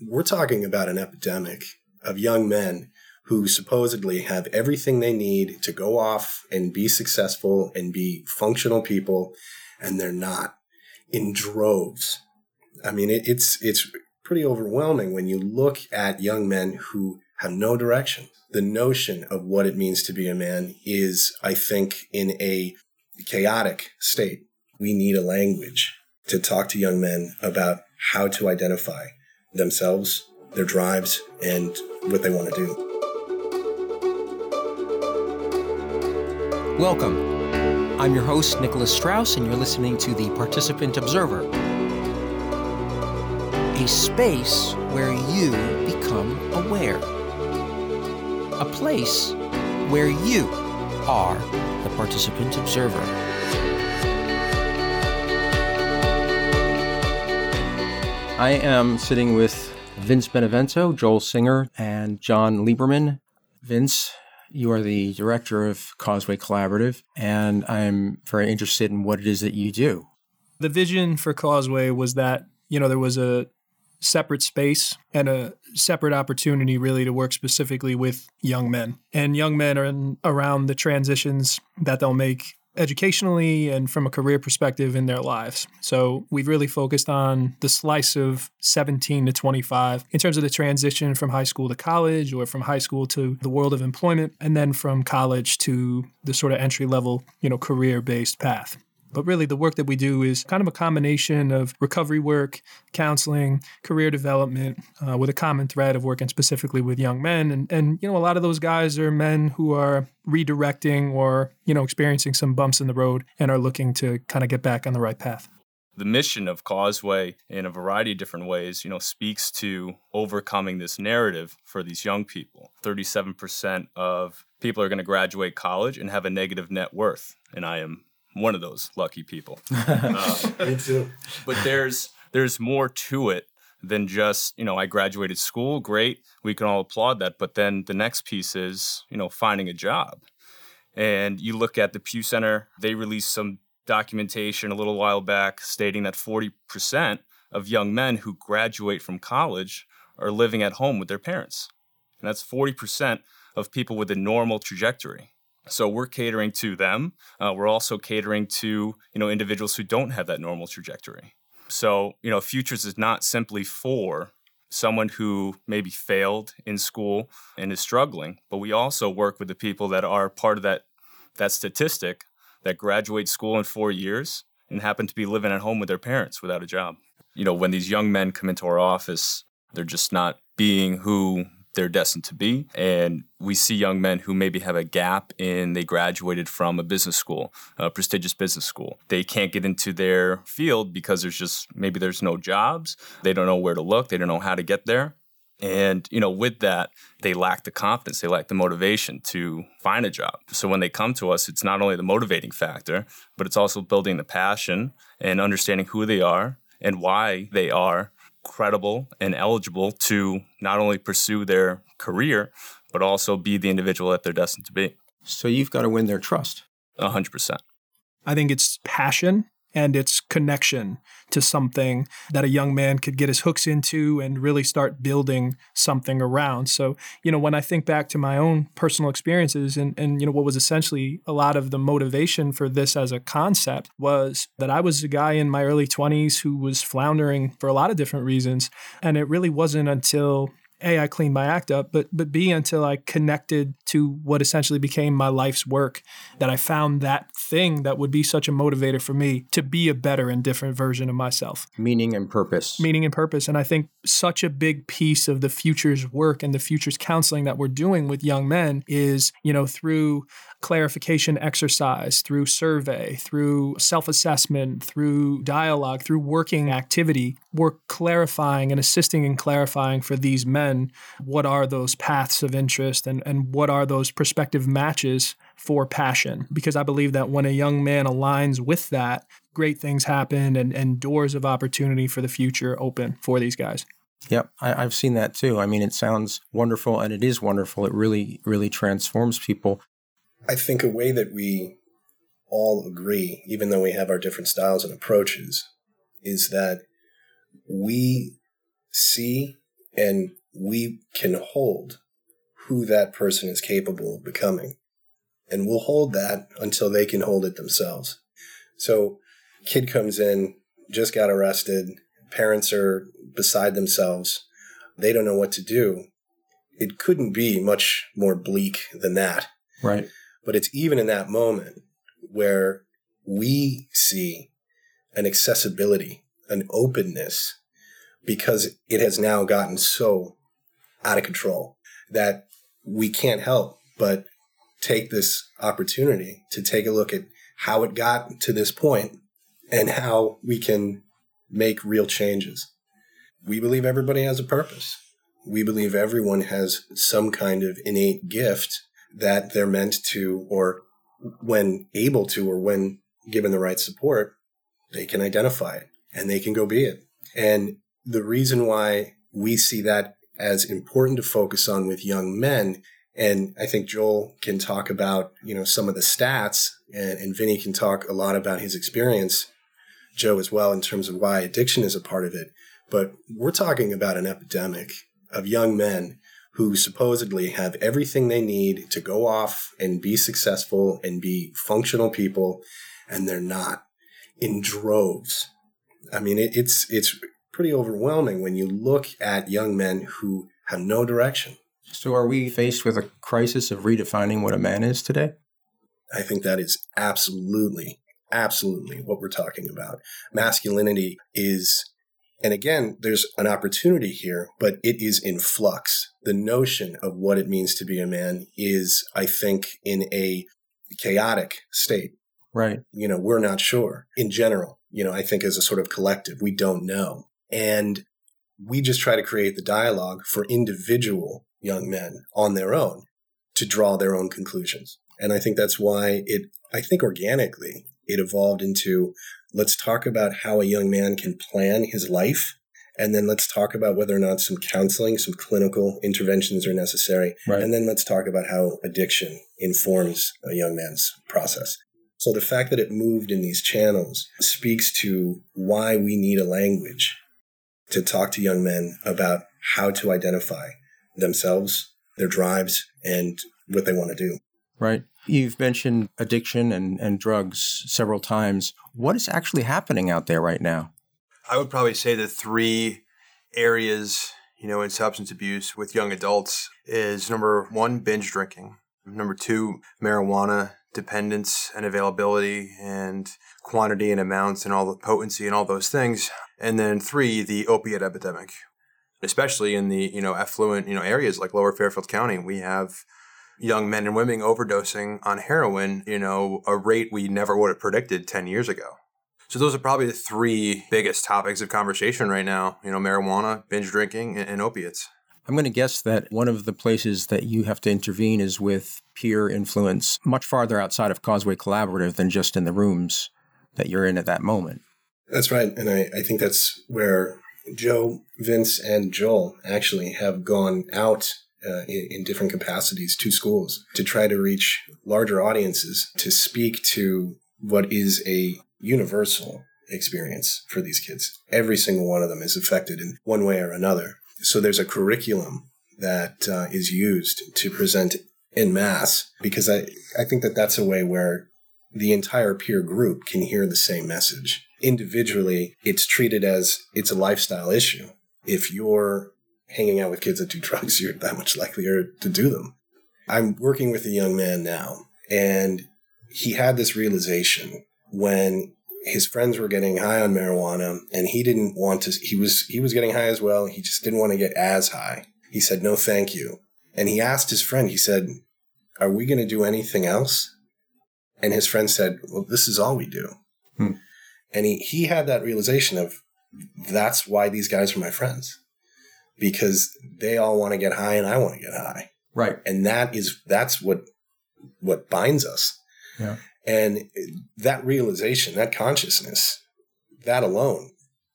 we're talking about an epidemic of young men who supposedly have everything they need to go off and be successful and be functional people, and they're not in droves. I mean, it, it's it's pretty overwhelming when you look at young men who have no direction. The notion of what it means to be a man is, I think, in a chaotic state. We need a language to talk to young men about how to identify themselves, their drives, and what they want to do. Welcome. I'm your host, Nicholas Strouse, and you're listening to the Participant Observer, a space where you become aware, a place where you are the Participant Observer. I am sitting with Vince Benevento, Joel Singer, and John Lieberman. Vince, you are the director of Causeway Collaborative, and I'm very interested in what it is that you do. The vision for Causeway was that, you know, there was a separate space and a separate opportunity really to work specifically with young men. And young men are in, around the transitions that they'll make educationally and from a career perspective in their lives. So we've really focused on the slice of 17 to 25 in terms of the transition from high school to college or from high school to the world of employment and then from college to the sort of entry level, you know, career based path. But really, the work that we do is kind of a combination of recovery work, counseling, career development, uh, with a common thread of working specifically with young men. And, and, you know, a lot of those guys are men who are redirecting or, you know, experiencing some bumps in the road and are looking to kind of get back on the right path the mission of Causeway in a variety of different ways, you know, speaks to overcoming this narrative for these young people. 37% of people are going to graduate college and have a negative net worth. And I am one of those lucky people. uh, Me too. But there's there's more to it than just you know I graduated school. Great, we can all applaud that. But then the next piece is you know finding a job. And you look at the Pew Center; they released some documentation a little while back stating that 40% of young men who graduate from college are living at home with their parents. And that's 40% of people with a normal trajectory. So we're catering to them. Uh, we're also catering to you know individuals who don't have that normal trajectory. So you know, futures is not simply for someone who maybe failed in school and is struggling, but we also work with the people that are part of that that statistic that graduate school in four years and happen to be living at home with their parents without a job. You know, when these young men come into our office, they're just not being who they're destined to be. And we see young men who maybe have a gap in they graduated from a business school, a prestigious business school. They can't get into their field because there's just maybe there's no jobs. They don't know where to look. They don't know how to get there. And, you know, with that, they lack the confidence, they lack the motivation to find a job. So when they come to us, it's not only the motivating factor, but it's also building the passion and understanding who they are and why they are credible and eligible to not only pursue their career, but also be the individual that they're destined to be. So you've got to win their trust. 100%. I think it's passion and its connection to something that a young man could get his hooks into and really start building something around. So, you know, when I think back to my own personal experiences and, and you know, what was essentially a lot of the motivation for this as a concept was that I was a guy in my early 20s who was floundering for a lot of different reasons. And it really wasn't until a, I cleaned my act up, but but B, until I connected to what essentially became my life's work, that I found that thing that would be such a motivator for me to be a better and different version of myself. Meaning and purpose. Meaning and purpose. And I think such a big piece of the future's work and the future's counseling that we're doing with young men is, you know, through clarification exercise, through survey, through self assessment, through dialogue, through working activity, we're clarifying and assisting in clarifying for these men what are those paths of interest and, and what are those prospective matches for passion. Because I believe that when a young man aligns with that, great things happen and, and doors of opportunity for the future open for these guys. Yep, I, have seen that too. I mean, it sounds wonderful and it is wonderful. It really, really transforms people. I think a way that we all agree, even though we have our different styles and approaches, is that we see And we can hold who that person is capable of becoming. And we'll hold that until they can hold it themselves. So, kid comes in, just got arrested, parents are beside themselves, they don't know what to do. It couldn't be much more bleak than that. Right. But it's even in that moment where we see an accessibility, an openness, because it has now gotten so out of control that we can't help but take this opportunity to take a look at how it got to this point and how we can make real changes. We believe everybody has a purpose. We believe everyone has some kind of innate gift that they're meant to, or when able to, or when given the right support, they can identify it and they can go be it. And the reason why we see that as important to focus on with young men and I think Joel can talk about, you know, some of the stats and, and Vinny can talk a lot about his experience, Joe as well, in terms of why addiction is a part of it. But we're talking about an epidemic of young men who supposedly have everything they need to go off and be successful and be functional people, and they're not in droves. I mean, it, it's it's pretty overwhelming when you look at young men who have no direction so, are we faced with a crisis of redefining what a man is today? I think that is absolutely, absolutely what we're talking about. Masculinity is, and again, there's an opportunity here, but it is in flux. The notion of what it means to be a man is, I think, in a chaotic state. Right. You know, we're not sure in general. You know, I think as a sort of collective, we don't know. And we just try to create the dialogue for individual young men on their own to draw their own conclusions. And I think that's why it, I think organically, it evolved into let's talk about how a young man can plan his life. And then let's talk about whether or not some counseling, some clinical interventions are necessary. Right. And then let's talk about how addiction informs a young man's process. So the fact that it moved in these channels speaks to why we need a language to talk to young men about how to identify themselves, their drives, and what they want to do. Right. You've mentioned addiction and, and drugs several times. What is actually happening out there right now? I would probably say the three areas, you know, in substance abuse with young adults is number one, binge drinking. Number two, marijuana dependence and availability and quantity and amounts and all the potency and all those things. And then three, the opiate epidemic, especially in the you know affluent you know areas like Lower Fairfield County. We have young men and women overdosing on heroin, you know, a rate we never would have predicted 10 years ago. So those are probably the three biggest topics of conversation right now, you know, marijuana, binge drinking, and, and opiates. I'm going to guess that one of the places that you have to intervene is with peer influence much farther outside of Causeway Collaborative than just in the rooms that you're in at that moment. That's right. And I, I think that's where Joe, Vince, and Joel actually have gone out uh, in, in, different capacities to schools to try to reach larger audiences to speak to what is a universal experience for these kids. Every single one of them is affected in one way or another. So there's a curriculum that uh, is used to present in mass because I, I think that that's a way where the entire peer group can hear the same message individually, it's treated as it's a lifestyle issue. If you're hanging out with kids that do drugs, you're that much likelier to do them. I'm working with a young man now, and he had this realization when his friends were getting high on marijuana and he didn't want to he was he was getting high as well he just didn't want to get as high. He said no thank you. And he asked his friend he said are we going to do anything else? And his friend said well this is all we do. Hmm. And he, he had that realization of that's why these guys are my friends because they all want to get high and I want to get high. Right. And that is, that's what, what binds us. Yeah. And that realization, that consciousness, that alone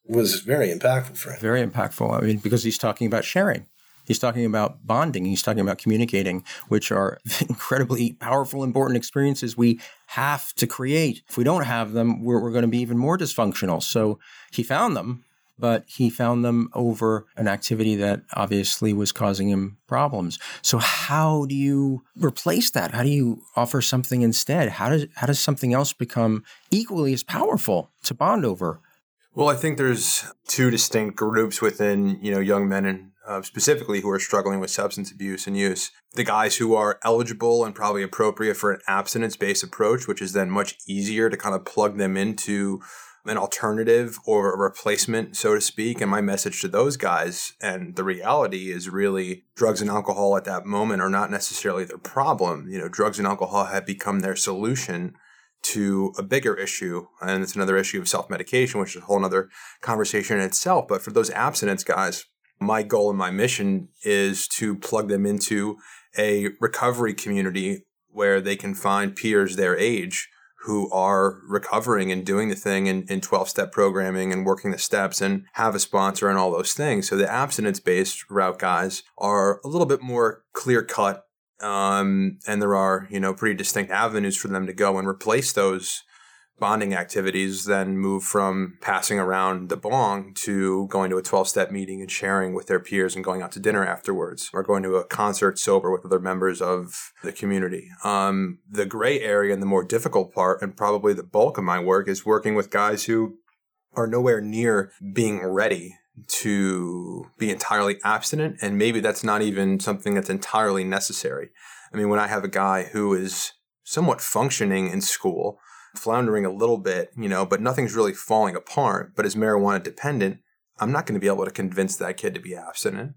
was very impactful for him. Very impactful. I mean, because he's talking about sharing. He's talking about bonding. He's talking about communicating, which are incredibly powerful, important experiences we have to create. If we don't have them, we're, we're going to be even more dysfunctional. So he found them but he found them over an activity that obviously was causing him problems. So how do you replace that? How do you offer something instead? How does how does something else become equally as powerful to bond over? Well, I think there's two distinct groups within, you know, young men and uh, specifically who are struggling with substance abuse and use. The guys who are eligible and probably appropriate for an abstinence based approach, which is then much easier to kind of plug them into an alternative or a replacement, so to speak. And my message to those guys and the reality is really drugs and alcohol at that moment are not necessarily their problem. You know, drugs and alcohol have become their solution to a bigger issue. And it's another issue of self medication, which is a whole other conversation in itself. But for those abstinence guys, my goal and my mission is to plug them into a recovery community where they can find peers their age who are recovering and doing the thing in 12 step programming and working the steps and have a sponsor and all those things. So the abstinence based route guys are a little bit more clear cut. Um, and there are, you know, pretty distinct avenues for them to go and replace those bonding activities then move from passing around the bong to going to a 12 step meeting and sharing with their peers and going out to dinner afterwards or going to a concert sober with other members of the community. Um, the gray area and the more difficult part, and probably the bulk of my work, is working with guys who are nowhere near being ready to be entirely abstinent. And maybe that's not even something that's entirely necessary. I mean, when I have a guy who is somewhat functioning in school, floundering a little bit, you know, but nothing's really falling apart, but is marijuana dependent, I'm not going to be able to convince that kid to be abstinent.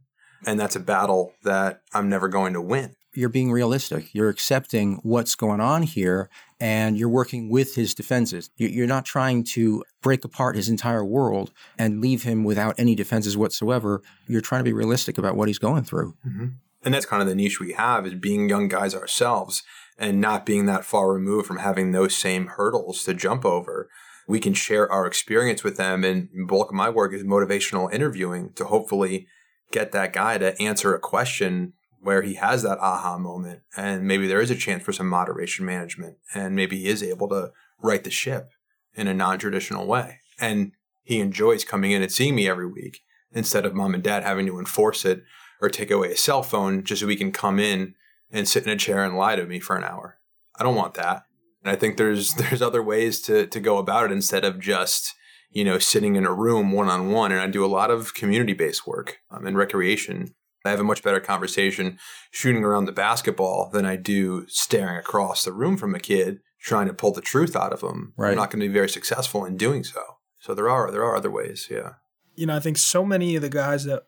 And that's a battle that I'm never going to win. You're being realistic. You're accepting what's going on here and you're working with his defenses. You're not trying to break apart his entire world and leave him without any defenses whatsoever. You're trying to be realistic about what he's going through. Mm-hmm. And that's kind of the niche we have is being young guys ourselves and not being that far removed from having those same hurdles to jump over. We can share our experience with them. And bulk of my work is motivational interviewing to hopefully get that guy to answer a question where he has that aha moment. And maybe there is a chance for some moderation management. And maybe he is able to right the ship in a non traditional way. And he enjoys coming in and seeing me every week instead of mom and dad having to enforce it or take away a cell phone just so we can come in and sit in a chair and lie to me for an hour. I don't want that. And I think there's there's other ways to to go about it instead of just you know sitting in a room one on one. And I do a lot of community based work um, and recreation. I have a much better conversation shooting around the basketball than I do staring across the room from a kid trying to pull the truth out of them. Right. I'm not going to be very successful in doing so. So there are there are other ways. Yeah. You know, I think so many of the guys that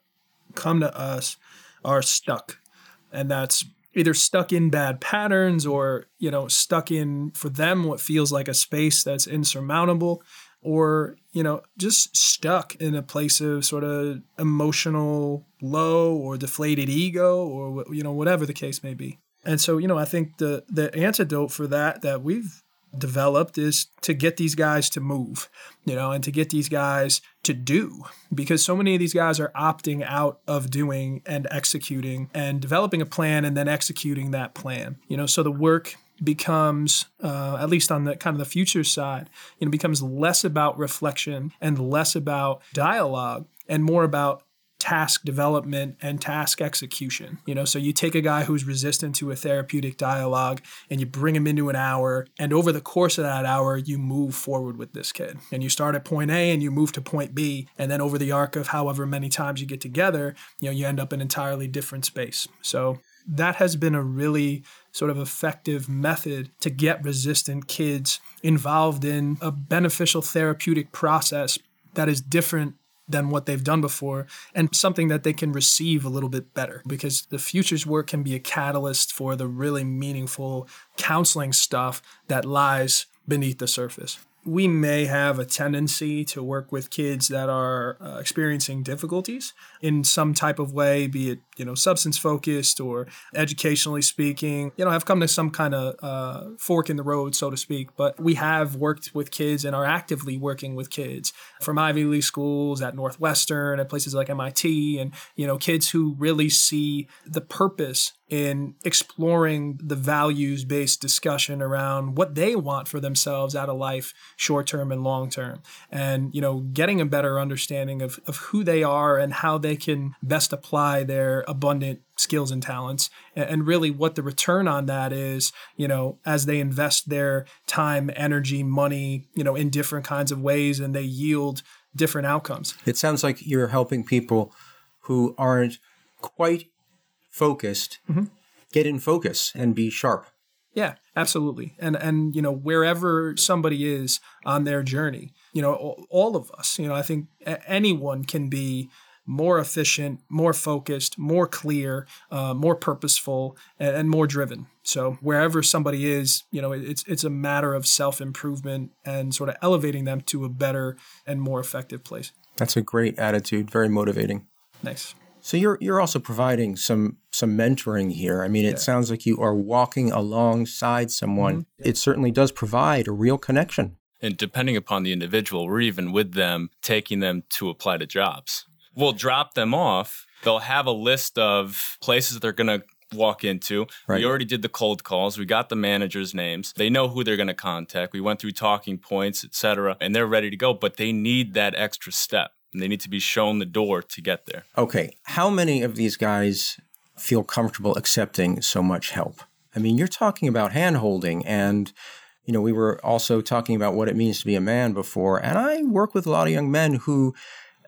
come to us are stuck, and that's either stuck in bad patterns or you know stuck in for them what feels like a space that's insurmountable or you know just stuck in a place of sort of emotional low or deflated ego or you know whatever the case may be. And so you know i think the the antidote for that that we've developed is to get these guys to move, you know, and to get these guys to do because so many of these guys are opting out of doing and executing and developing a plan and then executing that plan, you know, so the work becomes uh, at least on the kind of the future side you know becomes less about reflection and less about dialogue and more about task development and task execution. You know, so you take a guy who's resistant to a therapeutic dialogue and you bring him into an hour and over the course of that hour you move forward with this kid. And you start at point A and you move to point B and then over the arc of however many times you get together, you know, you end up in an entirely different space. So that has been a really sort of effective method to get resistant kids involved in a beneficial therapeutic process that is different than what they've done before and something that they can receive a little bit better because the futures work can be a catalyst for the really meaningful counseling stuff that lies beneath the surface we may have a tendency to work with kids that are uh, experiencing difficulties in some type of way, be it you know substance focused or educationally speaking. You know, have come to some kind of uh, fork in the road, so to speak. But we have worked with kids and are actively working with kids from Ivy League schools at Northwestern at places like MIT, and you know, kids who really see the purpose in exploring the values based discussion around what they want for themselves out of life, short term and long term. And, you know, getting a better understanding of, of who they are and how they can best apply their abundant skills and talents and really what the return on that is you know as they invest their time energy money you know in different kinds of ways and they yield different outcomes it sounds like you're helping people who aren't quite focused mm-hmm. get in focus and be sharp. Yeah, absolutely. And and you know wherever somebody is on their journey, you know all of us, you know I think anyone can be more efficient, more focused, more clear, uh, more purposeful, and, and, more driven. So wherever somebody is, you know, it's it's a matter of self improvement and sort of elevating them to a better and more effective place. That's a great attitude. Very motivating. Thanks. So you're you're also providing some some mentoring here. I mean, it yeah. sounds like you are walking alongside someone. Mm-hmm. It certainly does provide a real connection. And depending upon the individual, we're even with them taking them to apply to jobs. We'll drop them off. They'll have a list of places that they're going to walk into. Right. We already did the cold calls. We got the managers' names. They know who they're going to contact. We went through talking points, etc., and they're ready to go, but they need that extra step and they need to be shown the door to get there. Okay. How many of these guys feel comfortable accepting so much help? I mean, you're talking about hand holding and you know, we were also talking about what it means to be a man before, and I work with a lot of young men who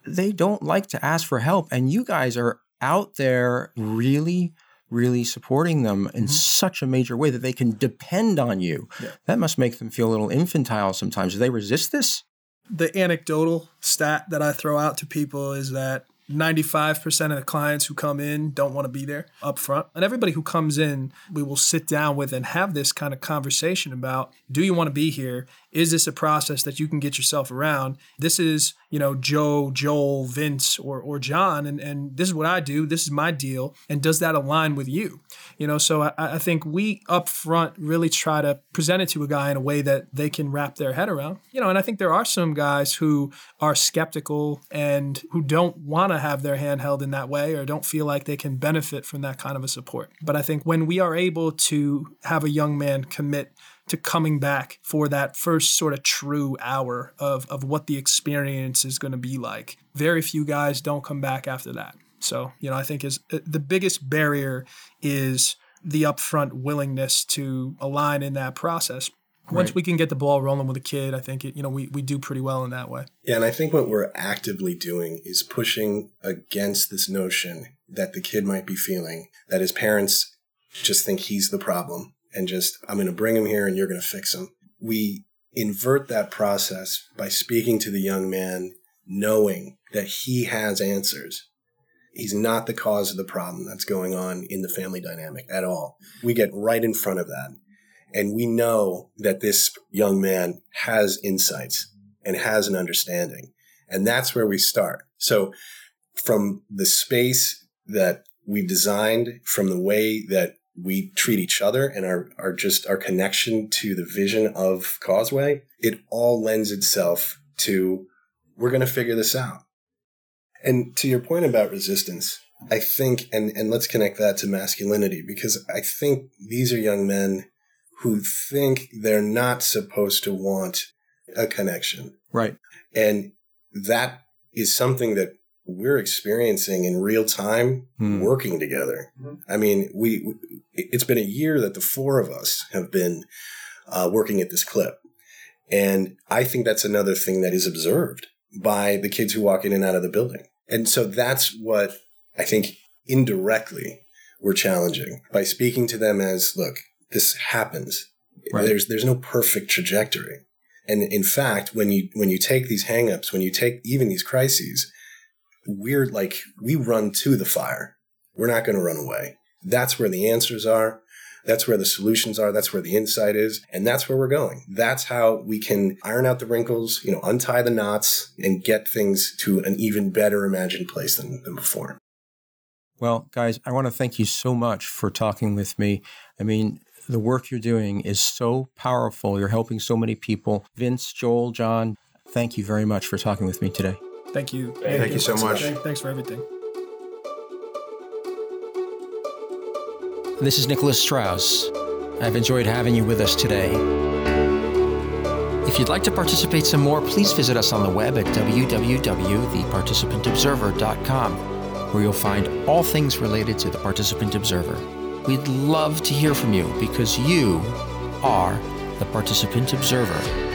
they don't like to ask for help, and you guys are out there really really supporting them in mm-hmm. such a major way that they can depend on you. Yeah. That must make them feel a little infantile sometimes. Do they resist this? The anecdotal stat that I throw out to people is that 95% of the clients who come in don't want to be there up front. And everybody who comes in, we will sit down with and have this kind of conversation about do you want to be here? Is this a process that you can get yourself around? This is you know, Joe, Joel, Vince, or or John, and and this is what I do. This is my deal, and does that align with you? You know, so I, I think we up front really try to present it to a guy in a way that they can wrap their head around. You know, and I think there are some guys who are skeptical and who don't want to have their hand held in that way or don't feel like they can benefit from that kind of a support. But I think when we are able to have a young man commit to coming back for that first sort of true hour of, of what the experience is going to be like. Very few guys don't come back after that. So, you know, I think is uh, the biggest barrier is the upfront willingness to align in that process. Once right. we can get the ball rolling with a kid, I think it, you know we, we do pretty well in that way. Yeah, and I think what we're actively doing is pushing against this notion that the kid might be feeling that his parents just think he's the problem and just, I'm going to bring him here and you're going to fix him. We invert that process by speaking to the young man, knowing that he has answers. He's not the cause of the problem that's going on in the family dynamic at all. We get right in front of that. And we know that this young man has insights and has an understanding. And that's where we start. So from the space that we've designed, from the way that we treat each other and our, our just our connection to the vision of Causeway, it all lends itself to we're going to figure this out. And to your point about resistance, I think, and, and let's connect that to masculinity because I think these are young men who think they're not supposed to want a connection. Right. And that is something that we're experiencing in real time hmm. working together. Mm-hmm. I mean, we, it's been a year that the four of us have been uh, working at this clip. And I think that's another thing that is observed by the kids who walk in and out of the building. And so that's what I think indirectly we're challenging by speaking to them as, look, this happens. Right. There's, there's no perfect trajectory. And in fact, when you, when you take these hangups, when you take even these crises, we're like, we run to the fire. We're not going to run away. That's where the answers are. That's where the solutions are. That's where the insight is. And that's where we're going. That's how we can iron out the wrinkles, you know, untie the knots and get things to an even better imagined place than, than before. Well, guys, I want to thank you so much for talking with me. I mean, the work you're doing is so powerful. You're helping so many people. Vince, Joel, John, thank you very much for talking with me today. Thank you. Thank, thank you so much. Thanks for everything. This is Nicholas Strouse. I've enjoyed having you with us today. If you'd like to participate some more, please visit us on the web at www.theparticipantobserver.com, where you'll find all things related to the Participant Observer. We'd love to hear from you because you are the Participant Observer.